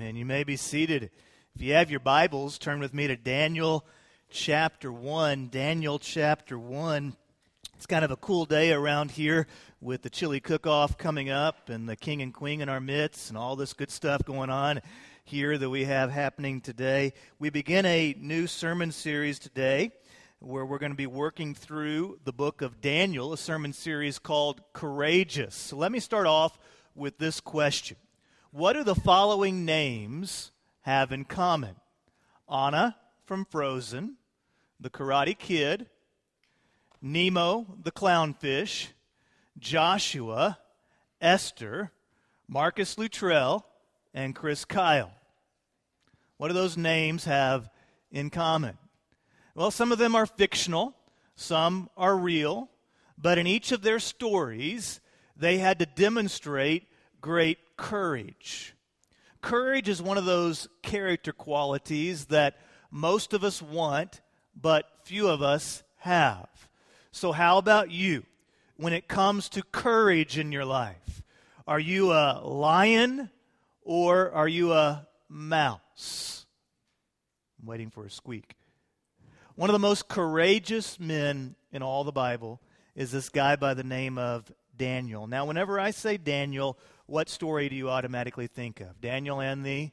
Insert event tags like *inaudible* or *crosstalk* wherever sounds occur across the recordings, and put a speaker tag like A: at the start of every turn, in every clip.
A: Amen. You may be seated. If you have your Bibles, turn with me to Daniel chapter 1. Daniel chapter 1. It's kind of a cool day around here with the chili cook off coming up and the king and queen in our midst and all this good stuff going on here that we have happening today. We begin a new sermon series today where we're going to be working through the book of Daniel, a sermon series called Courageous. So let me start off with this question What do the following names have in common? Anna from Frozen, the Karate Kid, Nemo the Clownfish, Joshua, Esther, Marcus Luttrell, and Chris Kyle. What do those names have in common? Well, some of them are fictional, some are real, but in each of their stories, they had to demonstrate great courage. Courage is one of those character qualities that most of us want, but few of us have. So, how about you when it comes to courage in your life? Are you a lion or are you a mouse? I'm waiting for a squeak. One of the most courageous men in all the Bible is this guy by the name of Daniel. Now, whenever I say Daniel, what story do you automatically think of? Daniel and the.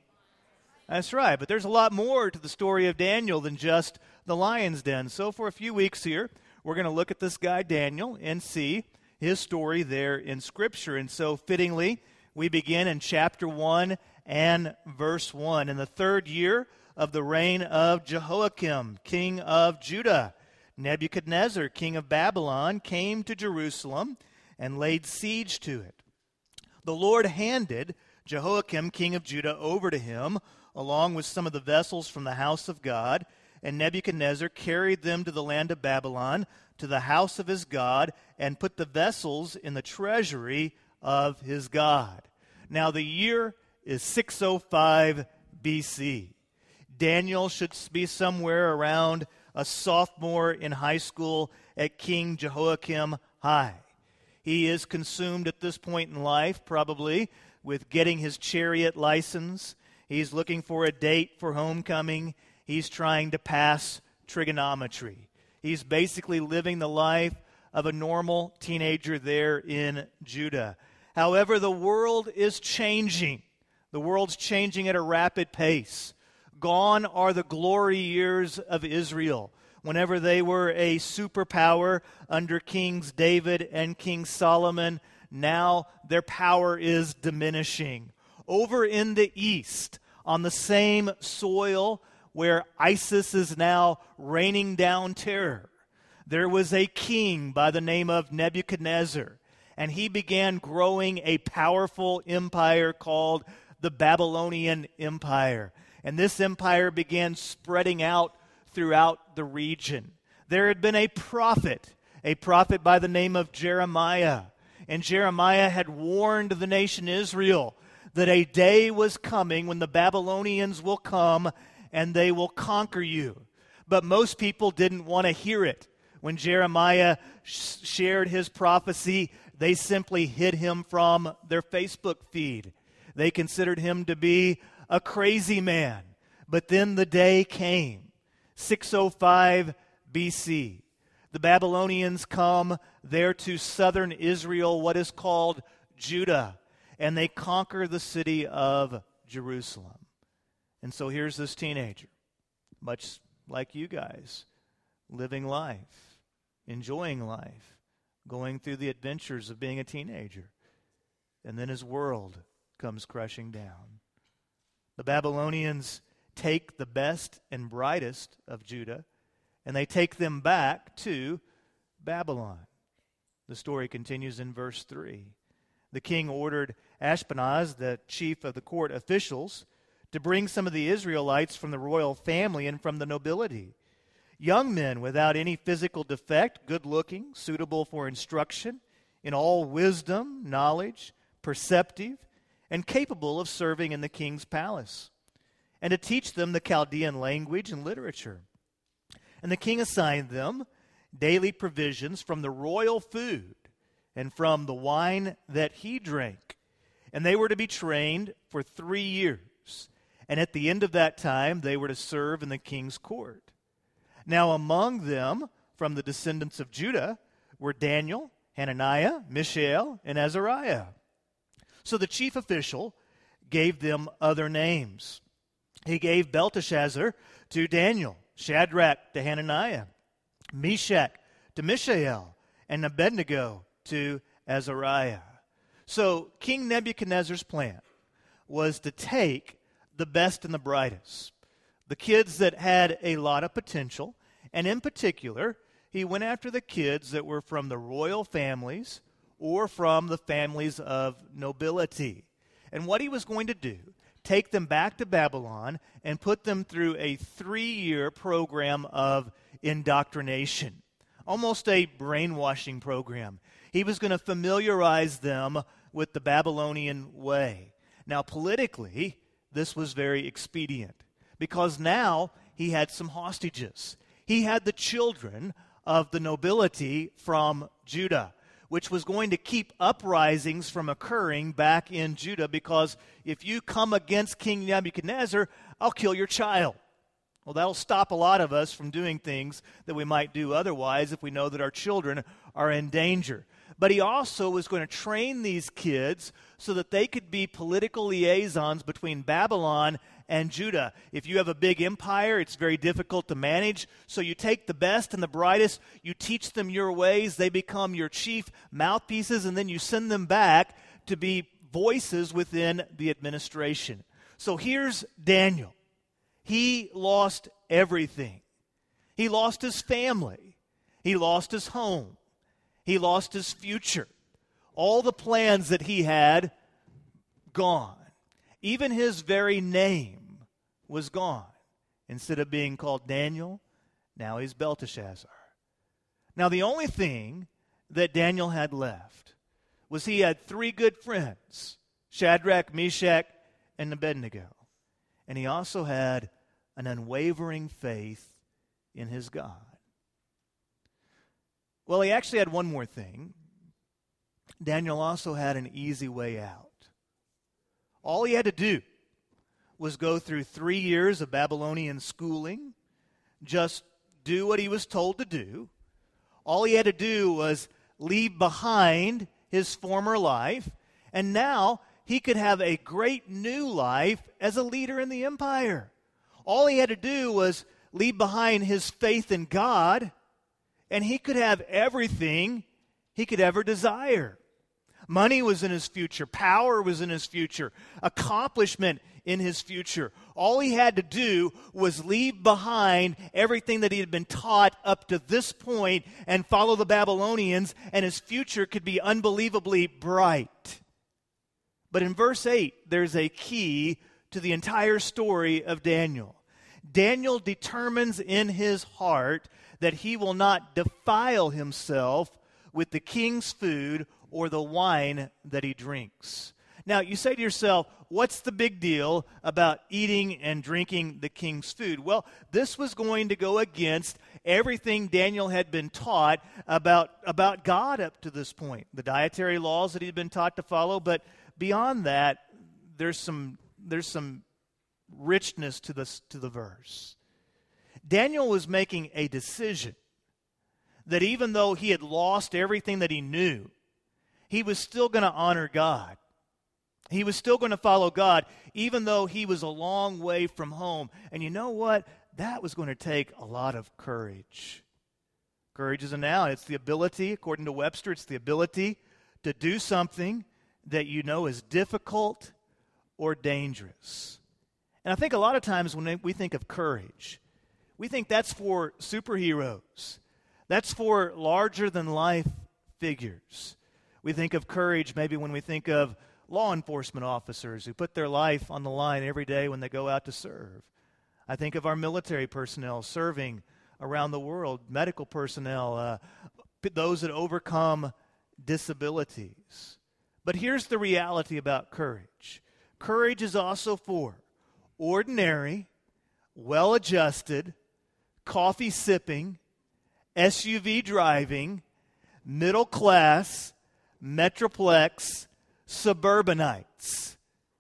A: That's right, but there's a lot more to the story of Daniel than just the lion's den. So, for a few weeks here, we're going to look at this guy, Daniel, and see his story there in Scripture. And so, fittingly, we begin in chapter 1 and verse 1. In the third year of the reign of Jehoiakim, king of Judah, Nebuchadnezzar, king of Babylon, came to Jerusalem and laid siege to it the Lord handed Jehoiakim, king of Judah, over to him, along with some of the vessels from the house of God. And Nebuchadnezzar carried them to the land of Babylon, to the house of his God, and put the vessels in the treasury of his God. Now, the year is 605 BC. Daniel should be somewhere around a sophomore in high school at King Jehoiakim High. He is consumed at this point in life, probably, with getting his chariot license. He's looking for a date for homecoming. He's trying to pass trigonometry. He's basically living the life of a normal teenager there in Judah. However, the world is changing. The world's changing at a rapid pace. Gone are the glory years of Israel whenever they were a superpower under Kings David and King Solomon, now their power is diminishing. Over in the east, on the same soil where ISIS is now raining down terror, there was a king by the name of Nebuchadnezzar, and he began growing a powerful empire called the Babylonian Empire. And this empire began spreading out throughout the region. There had been a prophet, a prophet by the name of Jeremiah. And Jeremiah had warned the nation Israel that a day was coming when the Babylonians will come and they will conquer you. But most people didn't want to hear it. When Jeremiah sh- shared his prophecy, they simply hid him from their Facebook feed. They considered him to be a crazy man. But then the day came 605 BC. The Babylonians come there to southern Israel, what is called Judah, and they conquer the city of Jerusalem. And so here's this teenager, much like you guys, living life, enjoying life, going through the adventures of being a teenager. And then his world comes crushing down. The Babylonians take the best and brightest of Judah and they take them back to Babylon. The story continues in verse 3. The king ordered Ashpenaz, the chief of the court officials, to bring some of the Israelites from the royal family and from the nobility. Young men without any physical defect, good looking, suitable for instruction, in all wisdom, knowledge, perceptive, and capable of serving in the king's palace and to teach them the Chaldean language and literature. And the king assigned them daily provisions from the royal food and from the wine that he drank. And they were to be trained for three years And at the end of that time, they were to serve in the king's court. Now, among them, from the descendants of Judah, were Daniel, Hananiah, Mishael, and Azariah. So the chief official gave them other names. He gave Belteshazzar to Daniel, Shadrach to Hananiah, Meshach to Mishael, and Abednego to Azariah. So King Nebuchadnezzar's plan was to take the best and the brightest, the kids that had a lot of potential, and in particular, he went after the kids that were from the royal families or from the families of nobility. And what he was going to do, take them back to Babylon and put them through a three year program of indoctrination, almost a brainwashing program. He was going to familiarize them with the Babylonian way. Now, politically, this was very expedient because now he had some hostages. He had the children of the nobility from Judah which was going to keep uprisings from occurring back in Judah because if you come against King Nebuchadnezzar, I'll kill your child. Well, that'll stop a lot of us from doing things that we might do otherwise if we know that our children are in danger. But he also was going to train these kids so that they could be political liaisons between Babylon and Judah. If you have a big empire, it's very difficult to manage. So you take the best and the brightest, you teach them your ways, they become your chief mouthpieces, and then you send them back to be voices within the administration. So here's Daniel. He lost everything. He lost his family. He lost his home. He lost his future. All the plans that he had, gone. Even his very name was gone. Instead of being called Daniel, now he's Belteshazzar. Now, the only thing that Daniel had left was he had three good friends Shadrach, Meshach, and Abednego. And he also had an unwavering faith in his God. Well, he actually had one more thing. Daniel also had an easy way out. All he had to do was go through three years of Babylonian schooling, just do what he was told to do. All he had to do was leave behind his former life, and now he could have a great new life as a leader in the empire. All he had to do was leave behind his faith in God, and he could have everything he could ever desire. Money was in his future, power was in his future, accomplishment in his future. All he had to do was leave behind everything that he had been taught up to this point and follow the Babylonians, and his future could be unbelievably bright. But in verse 8, there's a key to the entire story of Daniel. Daniel determines in his heart that he will not defile himself with the king's food or the wine that he drinks. Now, you say to yourself, what's the big deal about eating and drinking the king's food? Well, this was going to go against everything Daniel had been taught about, about God up to this point, the dietary laws that he'd been taught to follow. But beyond that, there's some, there's some richness to, this, to the verse. Daniel was making a decision that even though he had lost everything that he knew, he was still going to honor God. He was still going to follow God, even though he was a long way from home. And you know what? That was going to take a lot of courage. Courage is a noun. It's the ability, according to Webster, it's the ability to do something that you know is difficult or dangerous. And I think a lot of times when we think of courage, we think that's for superheroes, that's for larger than life figures. We think of courage maybe when we think of law enforcement officers who put their life on the line every day when they go out to serve. I think of our military personnel serving around the world, medical personnel, uh, those that overcome disabilities. But here's the reality about courage courage is also for ordinary, well adjusted, coffee sipping, SUV driving, middle class, metroplex suburbanites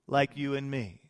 A: like you and me.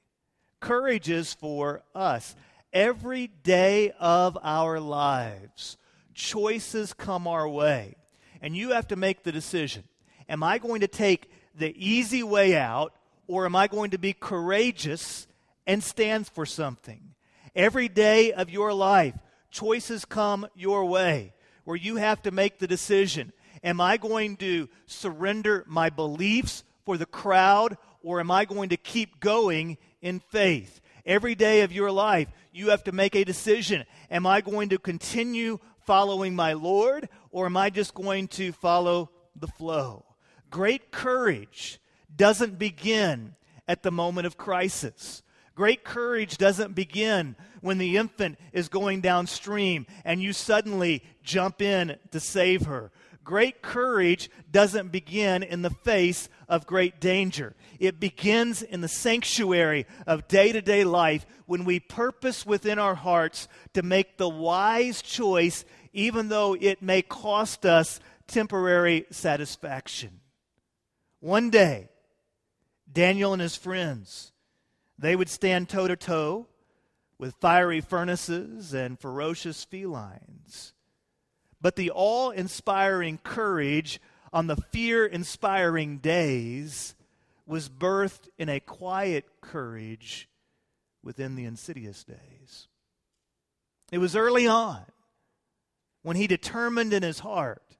A: Courage is for us. Every day of our lives, choices come our way. And you have to make the decision Am I going to take the easy way out, or am I going to be courageous and stand for something? Every day of your life, choices come your way where you have to make the decision Am I going to surrender my beliefs for the crowd, or am I going to keep going in faith? Every day of your life, you have to make a decision. Am I going to continue following my Lord, or am I just going to follow the flow? Great courage doesn't begin at the moment of crisis. Great courage doesn't begin when the infant is going downstream and you suddenly jump in to save her. Great courage doesn't begin in the face of great danger. It begins in the sanctuary of day to day life when we purpose within our hearts to make the wise choice, even though it may cost us temporary satisfaction. One day, Daniel and his friends, they would stand toe to toe with fiery furnaces and ferocious felines. But the awe inspiring courage on the fear inspiring days was birthed in a quiet courage within the insidious days. It was early on when he determined in his heart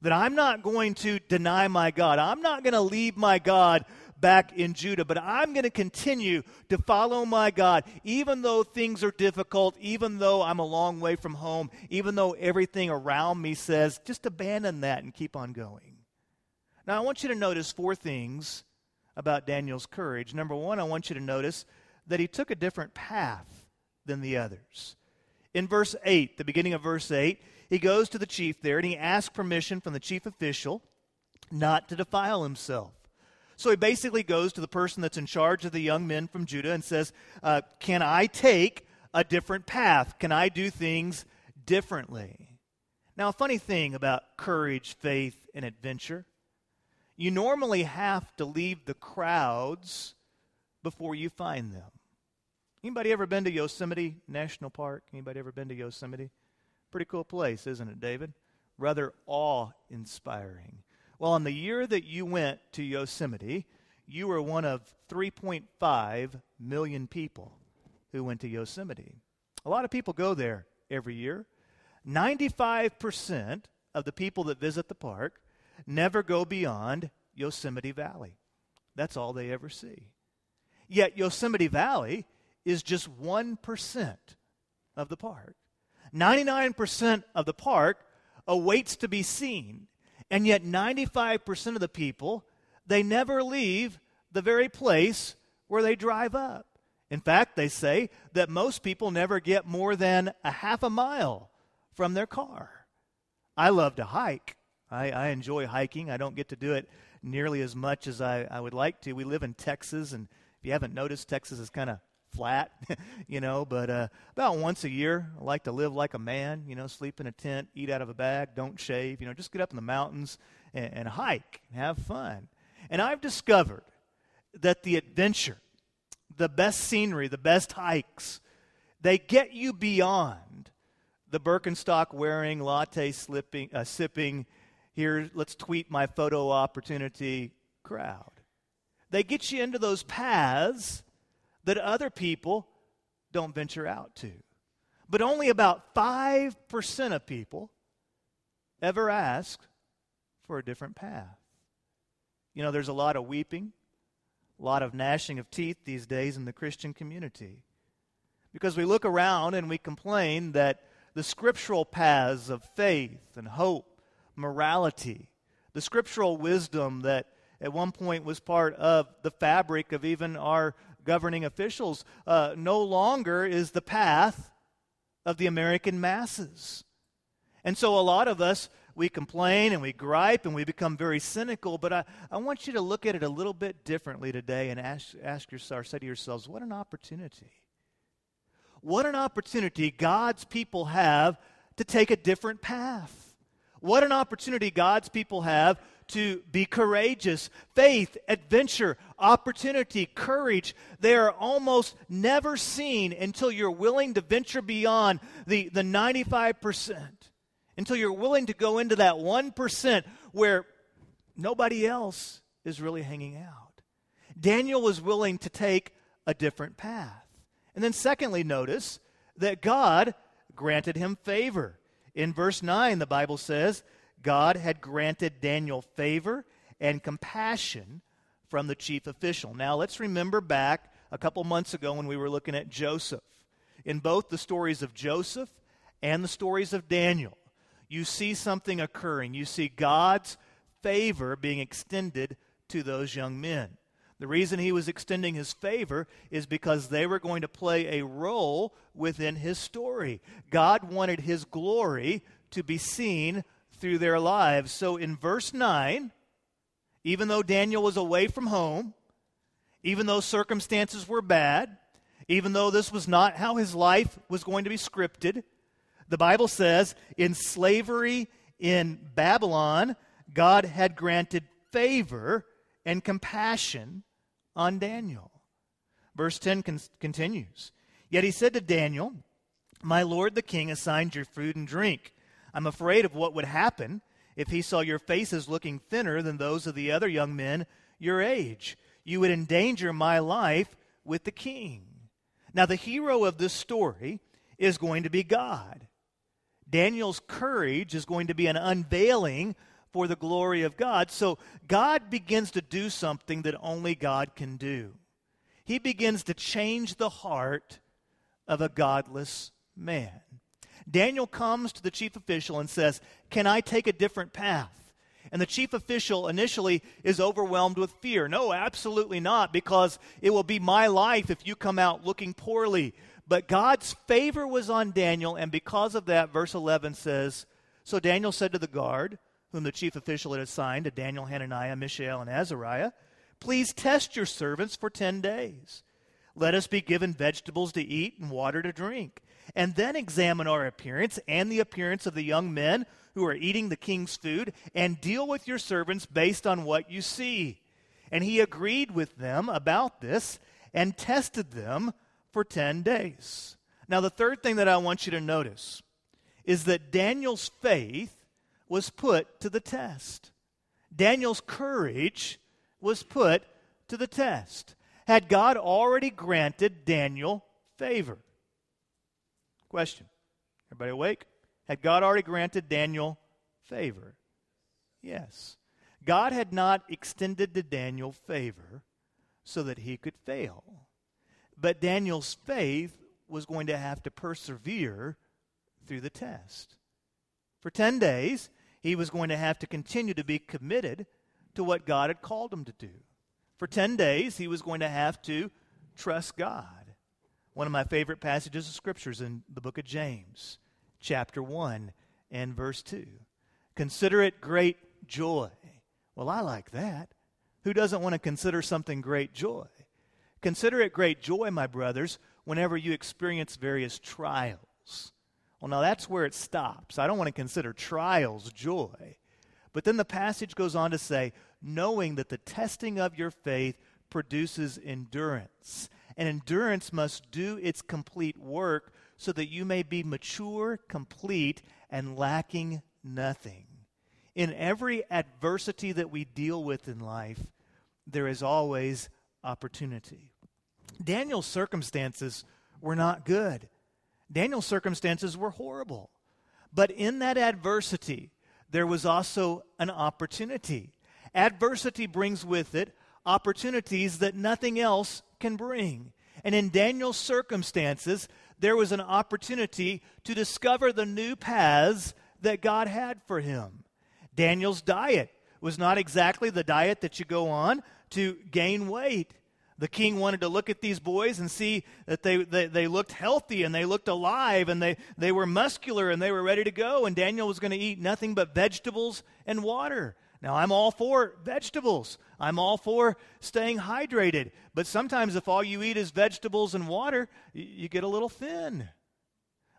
A: that I'm not going to deny my God. I'm not going to leave my God back in Judah, but I'm going to continue to follow my God, even though things are difficult, even though I'm a long way from home, even though everything around me says, just abandon that and keep on going. Now, I want you to notice four things about Daniel's courage. Number one, I want you to notice that he took a different path than the others. In verse 8, the beginning of verse 8, he goes to the chief there and he asks permission from the chief official not to defile himself. So he basically goes to the person that's in charge of the young men from Judah and says, uh, Can I take a different path? Can I do things differently? Now, a funny thing about courage, faith, and adventure you normally have to leave the crowds before you find them. Anybody ever been to Yosemite National Park? Anybody ever been to Yosemite? Pretty cool place, isn't it, David? Rather awe inspiring. Well, in the year that you went to Yosemite, you were one of 3.5 million people who went to Yosemite. A lot of people go there every year. 95% of the people that visit the park never go beyond Yosemite Valley. That's all they ever see. Yet Yosemite Valley is just 1% of the park. 99% of the park awaits to be seen. And yet 95% of the people, they never leave the very place where they drive up. In fact, they say that most people never get more than a half a mile from their car. I love to hike. I, I enjoy hiking. I don't get to do it nearly as much as I, I would like to. We live in Texas, and if you haven't noticed, Texas is kind of flat, *laughs* you know, but uh, about once a year, I like to live like a man, you know, sleep in a tent, eat out of a bag, don't shave, you know, just get up in the mountains and, and hike, and have fun. And I've discovered that the adventure, the best scenery, the best hikes, they get you beyond the Birkenstock wearing, latte slipping, uh, sipping, here, let's tweet my photo opportunity crowd. They get you into those paths that other people don't venture out to. But only about 5% of people ever ask for a different path. You know, there's a lot of weeping, a lot of gnashing of teeth these days in the Christian community. Because we look around and we complain that the scriptural paths of faith and hope, morality, the scriptural wisdom that at one point was part of the fabric of even our governing officials, uh, no longer is the path of the American masses. And so a lot of us, we complain and we gripe and we become very cynical, but I, I want you to look at it a little bit differently today and ask, ask yourself, say to yourselves, what an opportunity. What an opportunity God's people have to take a different path. What an opportunity God's people have to be courageous. Faith, adventure, opportunity, courage, they are almost never seen until you're willing to venture beyond the, the 95%, until you're willing to go into that 1% where nobody else is really hanging out. Daniel was willing to take a different path. And then, secondly, notice that God granted him favor. In verse 9, the Bible says, God had granted Daniel favor and compassion from the chief official. Now, let's remember back a couple months ago when we were looking at Joseph. In both the stories of Joseph and the stories of Daniel, you see something occurring. You see God's favor being extended to those young men. The reason he was extending his favor is because they were going to play a role within his story. God wanted his glory to be seen through their lives. So in verse 9, even though Daniel was away from home, even though circumstances were bad, even though this was not how his life was going to be scripted, the Bible says in slavery in Babylon, God had granted favor and compassion on Daniel. Verse 10 con- continues Yet he said to Daniel, My lord the king assigned your food and drink. I'm afraid of what would happen if he saw your faces looking thinner than those of the other young men your age. You would endanger my life with the king. Now, the hero of this story is going to be God. Daniel's courage is going to be an unveiling for the glory of God. So God begins to do something that only God can do. He begins to change the heart of a godless man. Daniel comes to the chief official and says, Can I take a different path? And the chief official initially is overwhelmed with fear. No, absolutely not, because it will be my life if you come out looking poorly. But God's favor was on Daniel, and because of that, verse 11 says So Daniel said to the guard, whom the chief official had assigned to Daniel, Hananiah, Mishael, and Azariah, Please test your servants for 10 days. Let us be given vegetables to eat and water to drink, and then examine our appearance and the appearance of the young men who are eating the king's food, and deal with your servants based on what you see. And he agreed with them about this and tested them for 10 days. Now, the third thing that I want you to notice is that Daniel's faith was put to the test. Daniel's courage was put to the test. Had God already granted Daniel favor? Question. Everybody awake? Had God already granted Daniel favor? Yes. God had not extended to Daniel favor so that he could fail. But Daniel's faith was going to have to persevere through the test. For 10 days, he was going to have to continue to be committed to what God had called him to do. For 10 days, he was going to have to trust God. One of my favorite passages of scriptures in the book of James, chapter 1 and verse 2. Consider it great joy. Well, I like that. Who doesn't want to consider something great joy? Consider it great joy, my brothers, whenever you experience various trials well, now that's where it stops. I don't want to consider trials joy. But then the passage goes on to say, knowing that the testing of your faith produces endurance. And endurance must do its complete work so that you may be mature, complete, and lacking nothing. In every adversity that we deal with in life, there is always opportunity. Daniel's circumstances were not good. Daniel's circumstances were horrible. But in that adversity, there was also an opportunity. Adversity brings with it opportunities that nothing else can bring. And in Daniel's circumstances, there was an opportunity to discover the new paths that God had for him. Daniel's diet was not exactly the diet that you go on to gain weight. The king wanted to look at these boys and see that they, they, they, looked healthy and they looked alive and they, they were muscular and they were ready to go. And Daniel was going to eat nothing but vegetables and water. Now, I'm all for vegetables. I'm all for staying hydrated. But sometimes, if all you eat is vegetables and water, you, get a little thin.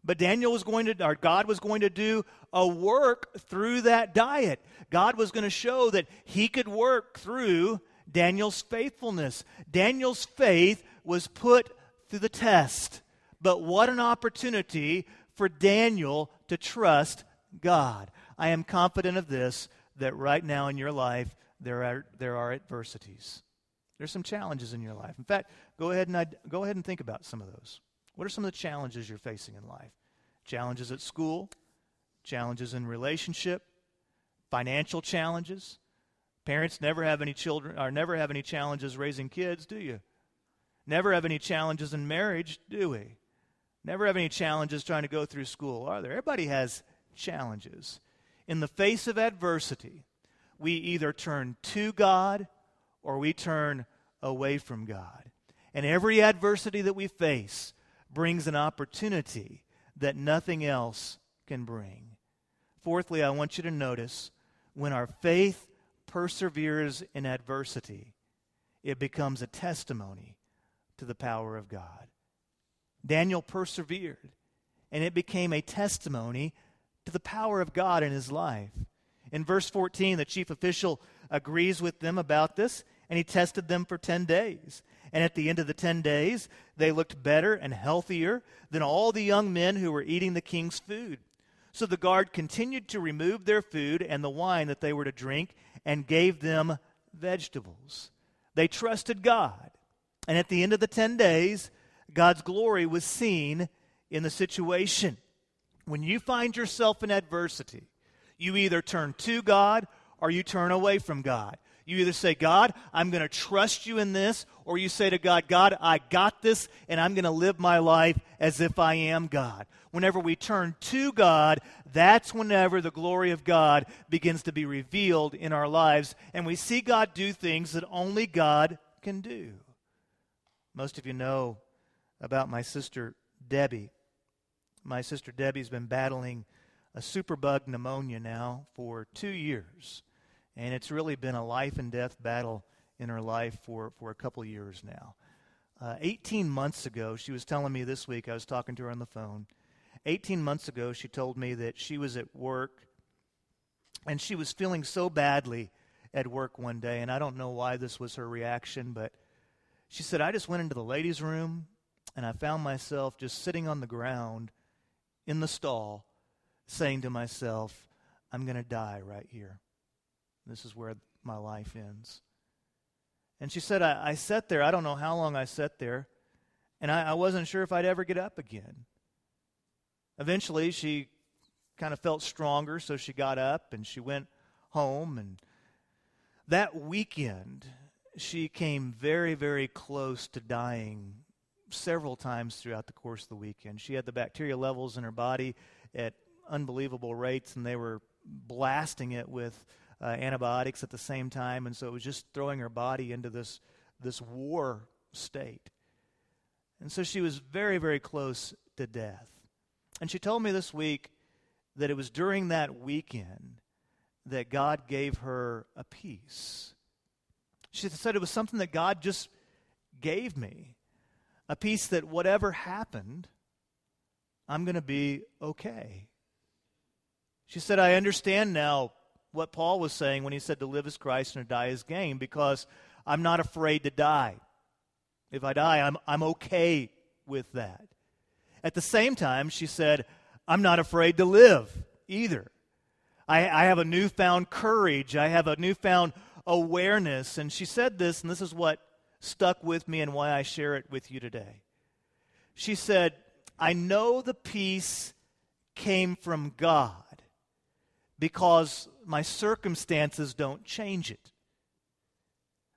A: But Daniel was going to, or God was going to do a work through that diet. God was going to show that he could work through Daniel's faithfulness. Daniel's faith was put through the test. But what an opportunity for Daniel to trust God. I am confident of this that right now in your life there are, there are adversities. There's some challenges in your life. In fact, go ahead and I'd, go ahead and think about some of those. What are some of the challenges you're facing in life? Challenges at school, challenges in relationship, financial challenges. Parents never have any children or never have any challenges raising kids, do you? Never have any challenges in marriage, do we? Never have any challenges trying to go through school, are there? Everybody has challenges. In the face of adversity, we either turn to God or we turn away from God. And every adversity that we face brings an opportunity that nothing else can bring. Fourthly, I want you to notice when our faith perseveres in adversity, it becomes a testimony to the power of God. Daniel persevered, and it became a testimony to the power of God in his life. In verse 14, the chief official agrees with them about this, and he tested them for 10 days. And at the end of the 10 days, they looked better and healthier than all the young men who were eating the king's food. So the guard continued to remove their food and the wine that they were to drink and gave them vegetables. They trusted God. And at the end of the 10 days, God's glory was seen in the situation. When you find yourself in adversity, you either turn to God or you turn away from God. You either say, God, I'm going to trust you in this, or you say to God, God, I got this, and I'm going to live my life as if I am God. Whenever we turn to God, that's whenever the glory of God begins to be revealed in our lives, and we see God do things that only God can do. Most of you know about my sister Debbie. My sister Debbie's been battling a superbug pneumonia now for two years. And it's really been a life and death battle in her life for, for a couple years now. Uh, 18 months ago, she was telling me this week, I was talking to her on the phone. 18 months ago, she told me that she was at work and she was feeling so badly at work one day. And I don't know why this was her reaction, but she said, I just went into the ladies' room and I found myself just sitting on the ground in the stall saying to myself, I'm going to die right here. This is where my life ends. And she said, I, I sat there. I don't know how long I sat there. And I, I wasn't sure if I'd ever get up again. Eventually, she kind of felt stronger, so she got up and she went home. And that weekend, she came very, very close to dying several times throughout the course of the weekend. She had the bacteria levels in her body at unbelievable rates, and they were blasting it with uh, antibiotics at the same time, and so it was just throwing her body into this this war state. And so she was very, very close to death. And she told me this week that it was during that weekend that God gave her a peace. She said it was something that God just gave me. A peace that whatever happened, I'm going to be okay. She said, I understand now what Paul was saying when he said to live as Christ and to die as gain because I'm not afraid to die. If I die, I'm, I'm okay with that. At the same time, she said, I'm not afraid to live either. I, I have a newfound courage. I have a newfound awareness. And she said this, and this is what stuck with me and why I share it with you today. She said, I know the peace came from God because my circumstances don't change it.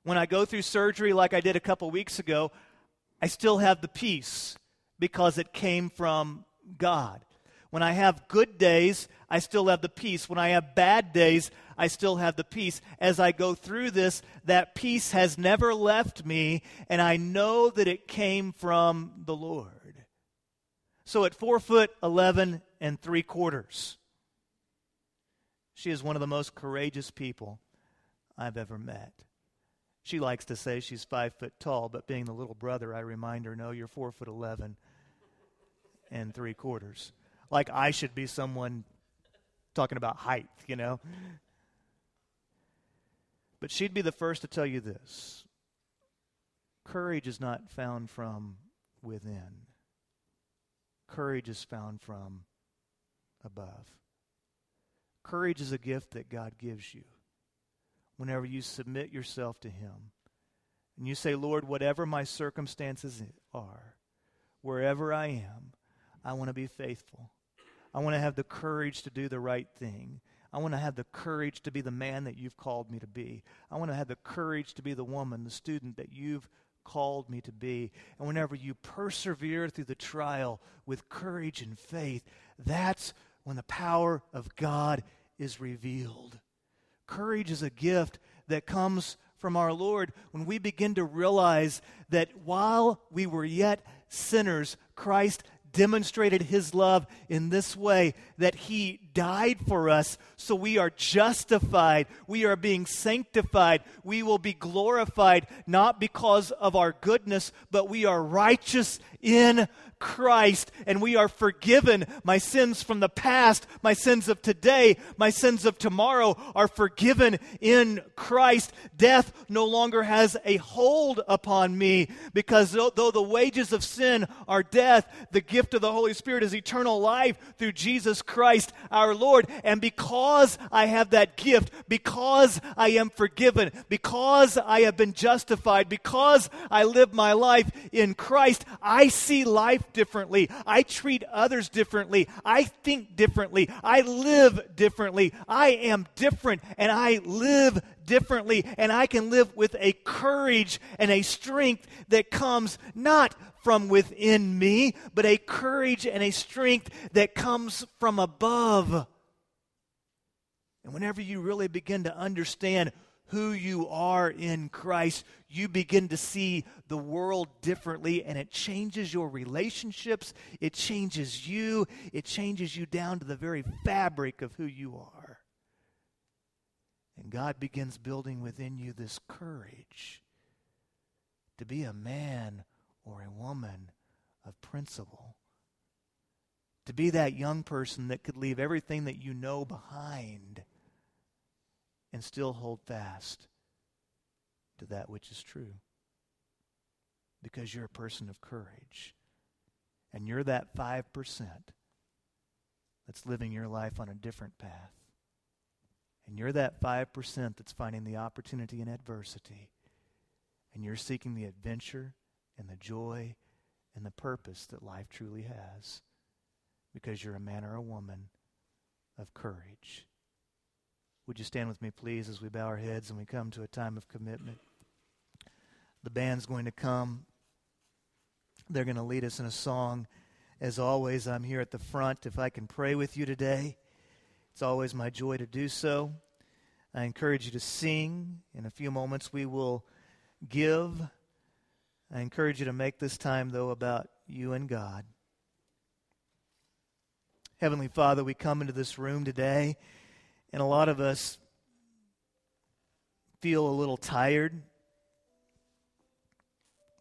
A: When I go through surgery like I did a couple weeks ago, I still have the peace because it came from God. When I have good days, I still have the peace. When I have bad days, I still have the peace. As I go through this, that peace has never left me, and I know that it came from the Lord. So at four foot eleven and three quarters, she is one of the most courageous people I've ever met. She likes to say she's five foot tall, but being the little brother, I remind her, no, you're four foot eleven. and three quarters. Like I should be someone talking about height, you know? But she'd be the first to tell you this courage is not found from within, courage is found from above. Courage is a gift that God gives you whenever you submit yourself to Him and you say, Lord, whatever my circumstances are, wherever I am, I want to be faithful. I want to have the courage to do the right thing. I want to have the courage to be the man that you've called me to be. I want to have the courage to be the woman, the student that you've called me to be. And whenever you persevere through the trial with courage and faith, that's when the power of God is revealed. Courage is a gift that comes from our Lord when we begin to realize that while we were yet sinners, Christ demonstrated his love in this way that he died for us so we are justified we are being sanctified we will be glorified not because of our goodness but we are righteous in Christ and we are forgiven. My sins from the past, my sins of today, my sins of tomorrow are forgiven in Christ. Death no longer has a hold upon me because though the wages of sin are death, the gift of the Holy Spirit is eternal life through Jesus Christ our Lord. And because I have that gift, because I am forgiven, because I have been justified, because I live my life in Christ, I see life differently. I treat others differently. I think differently. I live differently. I am different and I live differently. And I can live with a courage and a strength that comes not from within me, but a courage and a strength that comes from above. And whenever you really begin to understand who you are in Christ, you begin to see the world differently and it changes your relationships. It changes you. It changes you down to the very fabric of who you are. And God begins building within you this courage to be a man or a woman of principle. To be that young person that could leave everything that you know behind and still hold fast to that which is true. Because you're a person of courage. And you're that 5% that's living your life on a different path. And you're that 5% that's finding the opportunity in adversity. And you're seeking the adventure and the joy and the purpose that life truly has. Because you're a man or a woman of courage. Would you stand with me, please, as we bow our heads and we come to a time of commitment? The band's going to come. They're going to lead us in a song. As always, I'm here at the front. If I can pray with you today, it's always my joy to do so. I encourage you to sing. In a few moments, we will give. I encourage you to make this time, though, about you and God. Heavenly Father, we come into this room today and a lot of us feel a little tired.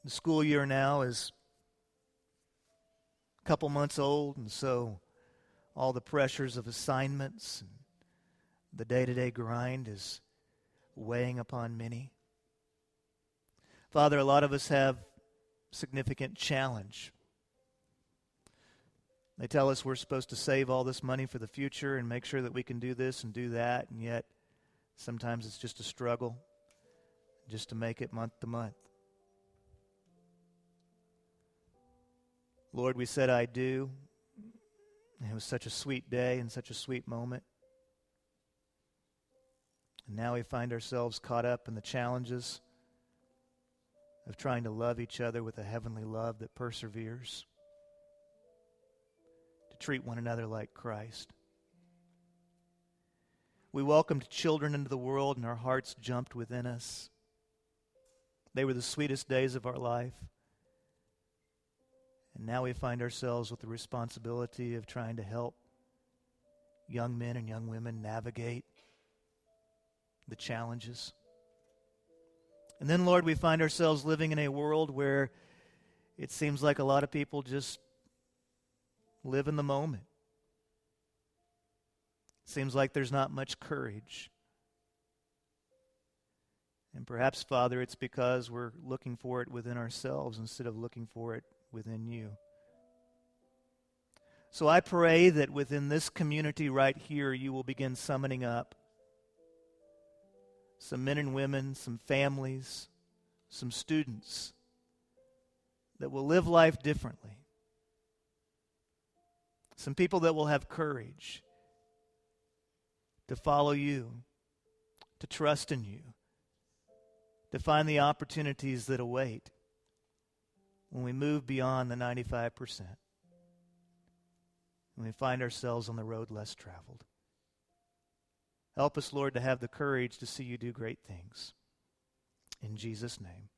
A: The school year now is a couple months old, and so all the pressures of assignments and the day to day grind is weighing upon many. Father, a lot of us have significant challenge. They tell us we're supposed to save all this money for the future and make sure that we can do this and do that, and yet sometimes it's just a struggle just to make it month to month. Lord, we said, I do. It was such a sweet day and such a sweet moment. And now we find ourselves caught up in the challenges of trying to love each other with a heavenly love that perseveres treat one another like Christ. We welcomed children into the world, and our hearts jumped within us. They were the sweetest days of our life. And now we find ourselves with the responsibility of trying to help young men and young women navigate the challenges. And then, Lord, we find ourselves living in a world where it seems like a lot of people just live in the moment. Seems like there's not much courage. And perhaps, Father, it's because we're looking for it within ourselves instead of looking for it within you. So I pray that within this community right here, you will begin summoning up some men and women, some families, some students that will live life differently. Some people that will have courage to follow you, to trust in you, to find the opportunities that await when we move beyond the 95%, and we find ourselves on the road less traveled. Help us, Lord, to have the courage to see you do great things. In Jesus' name.